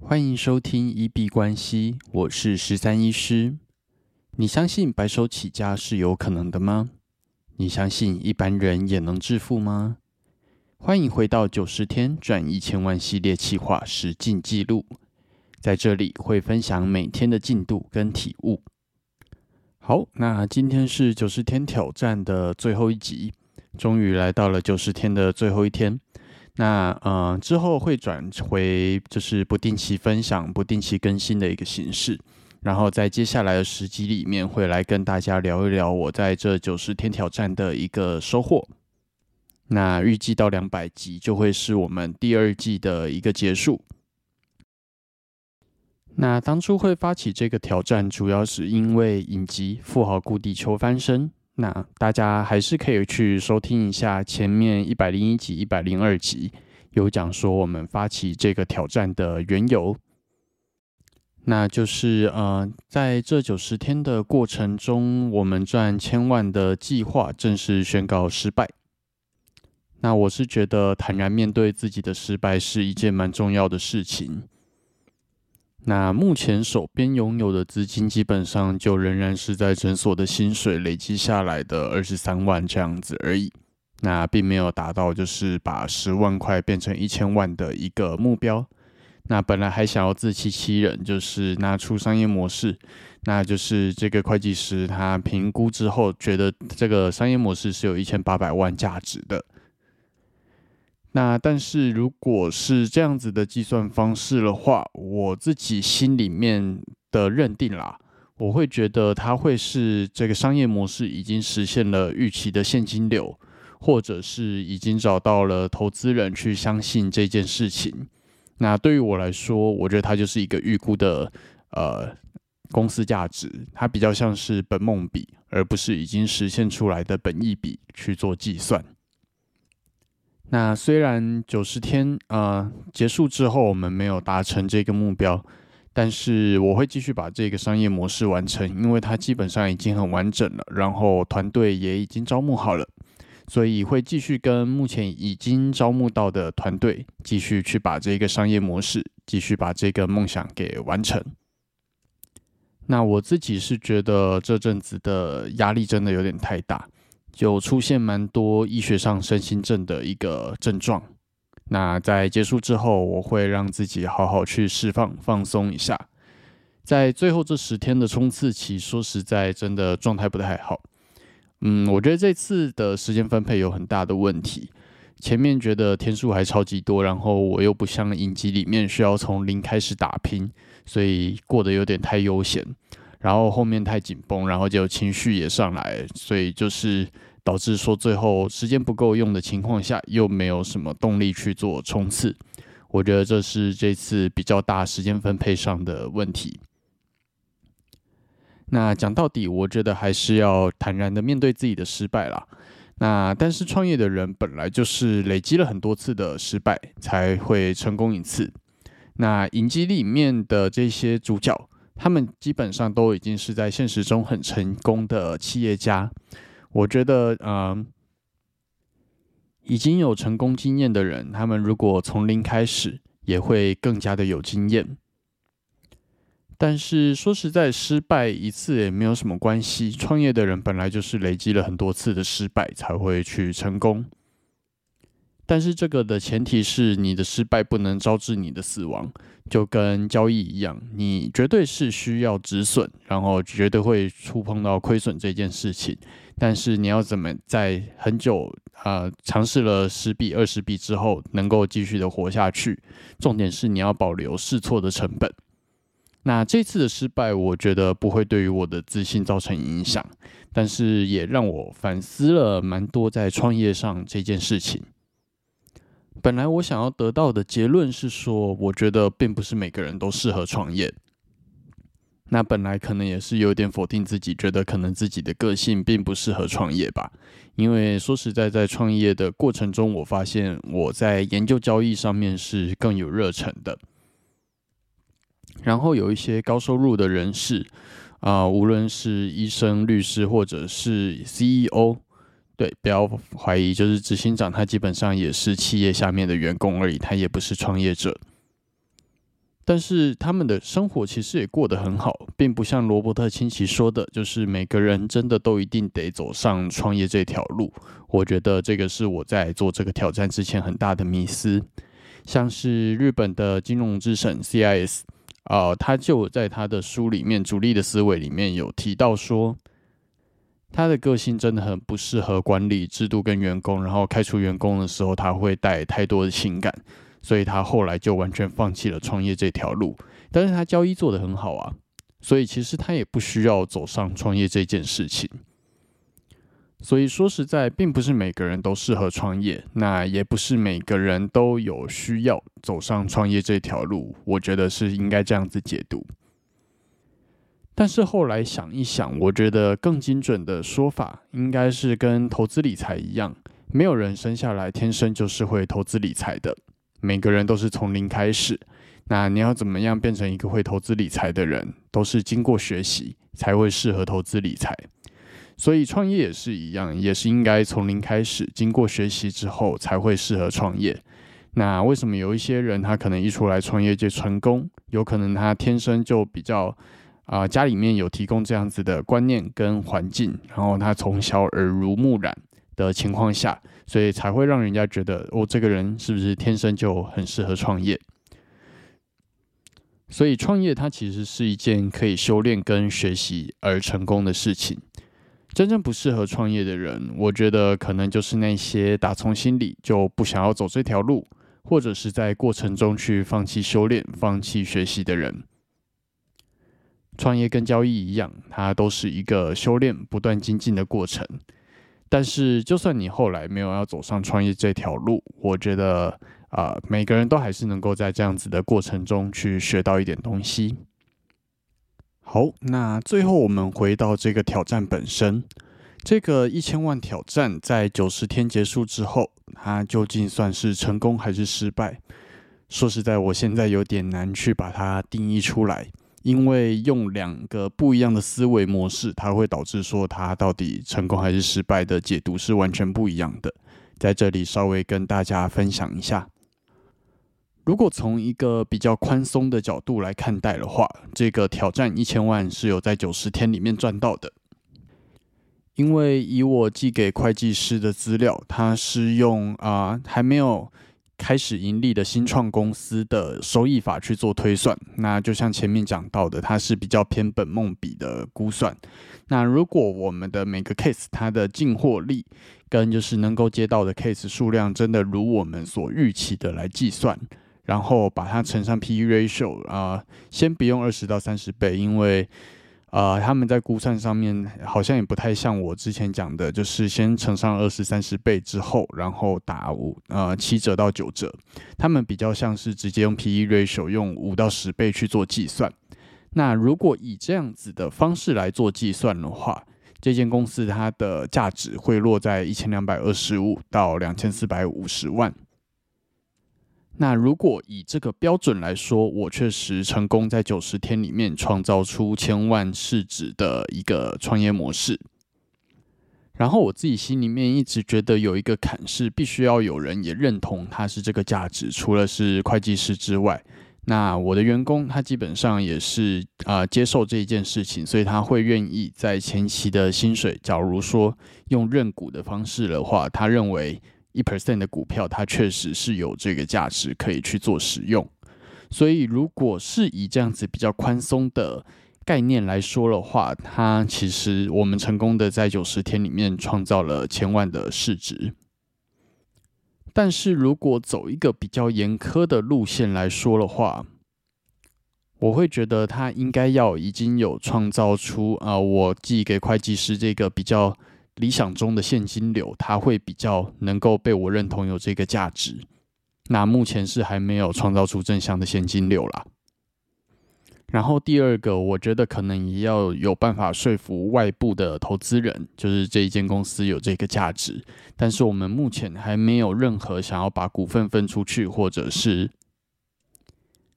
欢迎收听一币关系，我是十三医师。你相信白手起家是有可能的吗？你相信一般人也能致富吗？欢迎回到九十天赚一千万系列企划实进记录，在这里会分享每天的进度跟体悟。好，那今天是九十天挑战的最后一集，终于来到了九十天的最后一天。那呃之后会转回就是不定期分享、不定期更新的一个形式，然后在接下来的十集里面会来跟大家聊一聊我在这九十天挑战的一个收获。那预计到两百集就会是我们第二季的一个结束。那当初会发起这个挑战，主要是因为影集《富豪故地求翻身》。那大家还是可以去收听一下前面一百零一集、一百零二集，有讲说我们发起这个挑战的缘由。那就是呃，在这九十天的过程中，我们赚千万的计划正式宣告失败。那我是觉得坦然面对自己的失败是一件蛮重要的事情。那目前手边拥有的资金，基本上就仍然是在诊所的薪水累积下来的二十三万这样子而已。那并没有达到就是把十万块变成一千万的一个目标。那本来还想要自欺欺人，就是拿出商业模式，那就是这个会计师他评估之后觉得这个商业模式是有一千八百万价值的。那但是，如果是这样子的计算方式的话，我自己心里面的认定啦，我会觉得它会是这个商业模式已经实现了预期的现金流，或者是已经找到了投资人去相信这件事情。那对于我来说，我觉得它就是一个预估的呃公司价值，它比较像是本梦比，而不是已经实现出来的本意比去做计算。那虽然九十天呃结束之后，我们没有达成这个目标，但是我会继续把这个商业模式完成，因为它基本上已经很完整了，然后团队也已经招募好了，所以会继续跟目前已经招募到的团队继续去把这个商业模式，继续把这个梦想给完成。那我自己是觉得这阵子的压力真的有点太大。就出现蛮多医学上身心症的一个症状。那在结束之后，我会让自己好好去释放、放松一下。在最后这十天的冲刺期，说实在，真的状态不太好。嗯，我觉得这次的时间分配有很大的问题。前面觉得天数还超级多，然后我又不像影集里面需要从零开始打拼，所以过得有点太悠闲。然后后面太紧绷，然后就情绪也上来，所以就是。导致说最后时间不够用的情况下，又没有什么动力去做冲刺。我觉得这是这次比较大时间分配上的问题。那讲到底，我觉得还是要坦然的面对自己的失败啦。那但是创业的人本来就是累积了很多次的失败才会成功一次。那影集里面的这些主角，他们基本上都已经是在现实中很成功的企业家。我觉得，嗯，已经有成功经验的人，他们如果从零开始，也会更加的有经验。但是说实在，失败一次也没有什么关系。创业的人本来就是累积了很多次的失败才会去成功。但是这个的前提是你的失败不能招致你的死亡，就跟交易一样，你绝对是需要止损，然后绝对会触碰到亏损这件事情。但是你要怎么在很久啊尝试了十笔二十笔之后，能够继续的活下去？重点是你要保留试错的成本。那这次的失败，我觉得不会对于我的自信造成影响，但是也让我反思了蛮多在创业上这件事情。本来我想要得到的结论是说，我觉得并不是每个人都适合创业。那本来可能也是有点否定自己，觉得可能自己的个性并不适合创业吧。因为说实在，在创业的过程中，我发现我在研究交易上面是更有热忱的。然后有一些高收入的人士，啊，无论是医生、律师或者是 CEO，对，不要怀疑，就是执行长，他基本上也是企业下面的员工而已，他也不是创业者。但是他们的生活其实也过得很好，并不像罗伯特清崎说的，就是每个人真的都一定得走上创业这条路。我觉得这个是我在做这个挑战之前很大的迷思。像是日本的金融之神 CIS，啊，他就在他的书里面《主力的思维》里面有提到说。他的个性真的很不适合管理制度跟员工，然后开除员工的时候，他会带太多的情感，所以他后来就完全放弃了创业这条路。但是他交易做得很好啊，所以其实他也不需要走上创业这件事情。所以说实在，并不是每个人都适合创业，那也不是每个人都有需要走上创业这条路。我觉得是应该这样子解读。但是后来想一想，我觉得更精准的说法应该是跟投资理财一样，没有人生下来天生就是会投资理财的，每个人都是从零开始。那你要怎么样变成一个会投资理财的人，都是经过学习才会适合投资理财。所以创业也是一样，也是应该从零开始，经过学习之后才会适合创业。那为什么有一些人他可能一出来创业就成功？有可能他天生就比较。啊，家里面有提供这样子的观念跟环境，然后他从小耳濡目染的情况下，所以才会让人家觉得，哦，这个人是不是天生就很适合创业？所以创业它其实是一件可以修炼跟学习而成功的事情。真正不适合创业的人，我觉得可能就是那些打从心里就不想要走这条路，或者是在过程中去放弃修炼、放弃学习的人。创业跟交易一样，它都是一个修炼、不断精进的过程。但是，就算你后来没有要走上创业这条路，我觉得啊，每个人都还是能够在这样子的过程中去学到一点东西。好，那最后我们回到这个挑战本身，这个一千万挑战在九十天结束之后，它究竟算是成功还是失败？说实在，我现在有点难去把它定义出来。因为用两个不一样的思维模式，它会导致说它到底成功还是失败的解读是完全不一样的。在这里稍微跟大家分享一下，如果从一个比较宽松的角度来看待的话，这个挑战一千万是有在九十天里面赚到的。因为以我寄给会计师的资料，他是用啊还没有。开始盈利的新创公司的收益法去做推算，那就像前面讲到的，它是比较偏本梦比的估算。那如果我们的每个 case 它的进货力跟就是能够接到的 case 数量真的如我们所预期的来计算，然后把它乘上 P/E ratio 啊，先不用二十到三十倍，因为。呃，他们在估算上面好像也不太像我之前讲的，就是先乘上二十三十倍之后，然后打五呃七折到九折。他们比较像是直接用 P/E ratio 用五到十倍去做计算。那如果以这样子的方式来做计算的话，这间公司它的价值会落在一千两百二十五到两千四百五十万。那如果以这个标准来说，我确实成功在九十天里面创造出千万市值的一个创业模式。然后我自己心里面一直觉得有一个坎是必须要有人也认同它是这个价值，除了是会计师之外，那我的员工他基本上也是啊接受这一件事情，所以他会愿意在前期的薪水，假如说用认股的方式的话，他认为。一 percent 的股票，它确实是有这个价值可以去做使用。所以，如果是以这样子比较宽松的概念来说的话，它其实我们成功的在九十天里面创造了千万的市值。但是如果走一个比较严苛的路线来说的话，我会觉得它应该要已经有创造出啊，我寄给会计师这个比较。理想中的现金流，它会比较能够被我认同有这个价值。那目前是还没有创造出正向的现金流啦。然后第二个，我觉得可能也要有办法说服外部的投资人，就是这一间公司有这个价值。但是我们目前还没有任何想要把股份分出去，或者是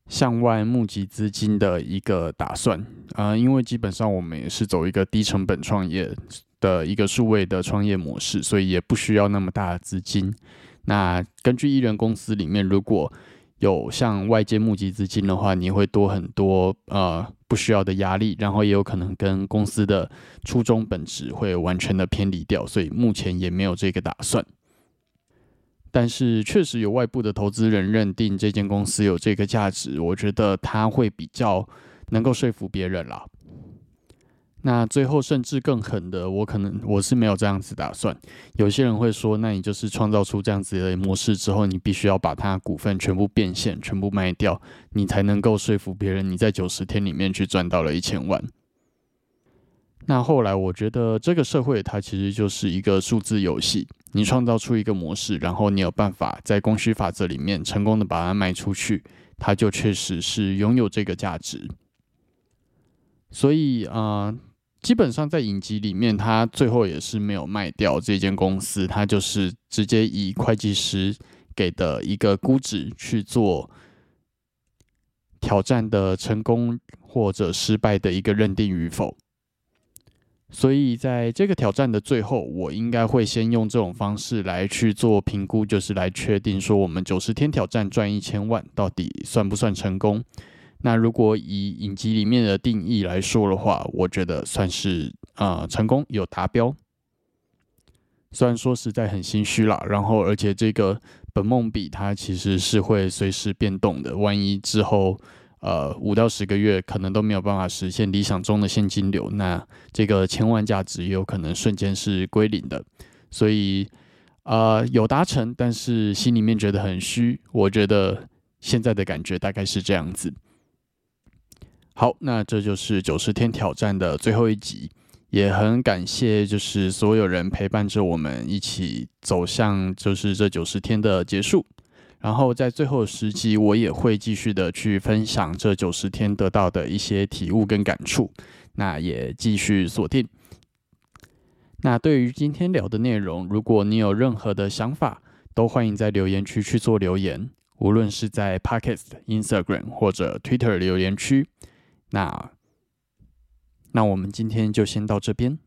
向外募集资金的一个打算啊，因为基本上我们也是走一个低成本创业。的一个数位的创业模式，所以也不需要那么大的资金。那根据艺人公司里面，如果有向外界募集资金的话，你会多很多呃不需要的压力，然后也有可能跟公司的初衷本质会完全的偏离掉，所以目前也没有这个打算。但是确实有外部的投资人认定这间公司有这个价值，我觉得他会比较能够说服别人啦。那最后甚至更狠的，我可能我是没有这样子打算。有些人会说，那你就是创造出这样子的模式之后，你必须要把它股份全部变现、全部卖掉，你才能够说服别人你在九十天里面去赚到了一千万。那后来我觉得这个社会它其实就是一个数字游戏。你创造出一个模式，然后你有办法在供需法则里面成功的把它卖出去，它就确实是拥有这个价值。所以啊，基本上在影集里面，他最后也是没有卖掉这间公司，他就是直接以会计师给的一个估值去做挑战的成功或者失败的一个认定与否。所以在这个挑战的最后，我应该会先用这种方式来去做评估，就是来确定说我们九十天挑战赚一千万到底算不算成功。那如果以影集里面的定义来说的话，我觉得算是啊成功有达标。虽然说实在很心虚啦，然后而且这个本梦比它其实是会随时变动的，万一之后。呃，五到十个月可能都没有办法实现理想中的现金流，那这个千万价值也有可能瞬间是归零的。所以，呃，有达成，但是心里面觉得很虚。我觉得现在的感觉大概是这样子。好，那这就是九十天挑战的最后一集，也很感谢就是所有人陪伴着我们一起走向就是这九十天的结束。然后在最后十集，我也会继续的去分享这九十天得到的一些体悟跟感触。那也继续锁定。那对于今天聊的内容，如果你有任何的想法，都欢迎在留言区去做留言，无论是在 Podcast、Instagram 或者 Twitter 留言区。那那我们今天就先到这边。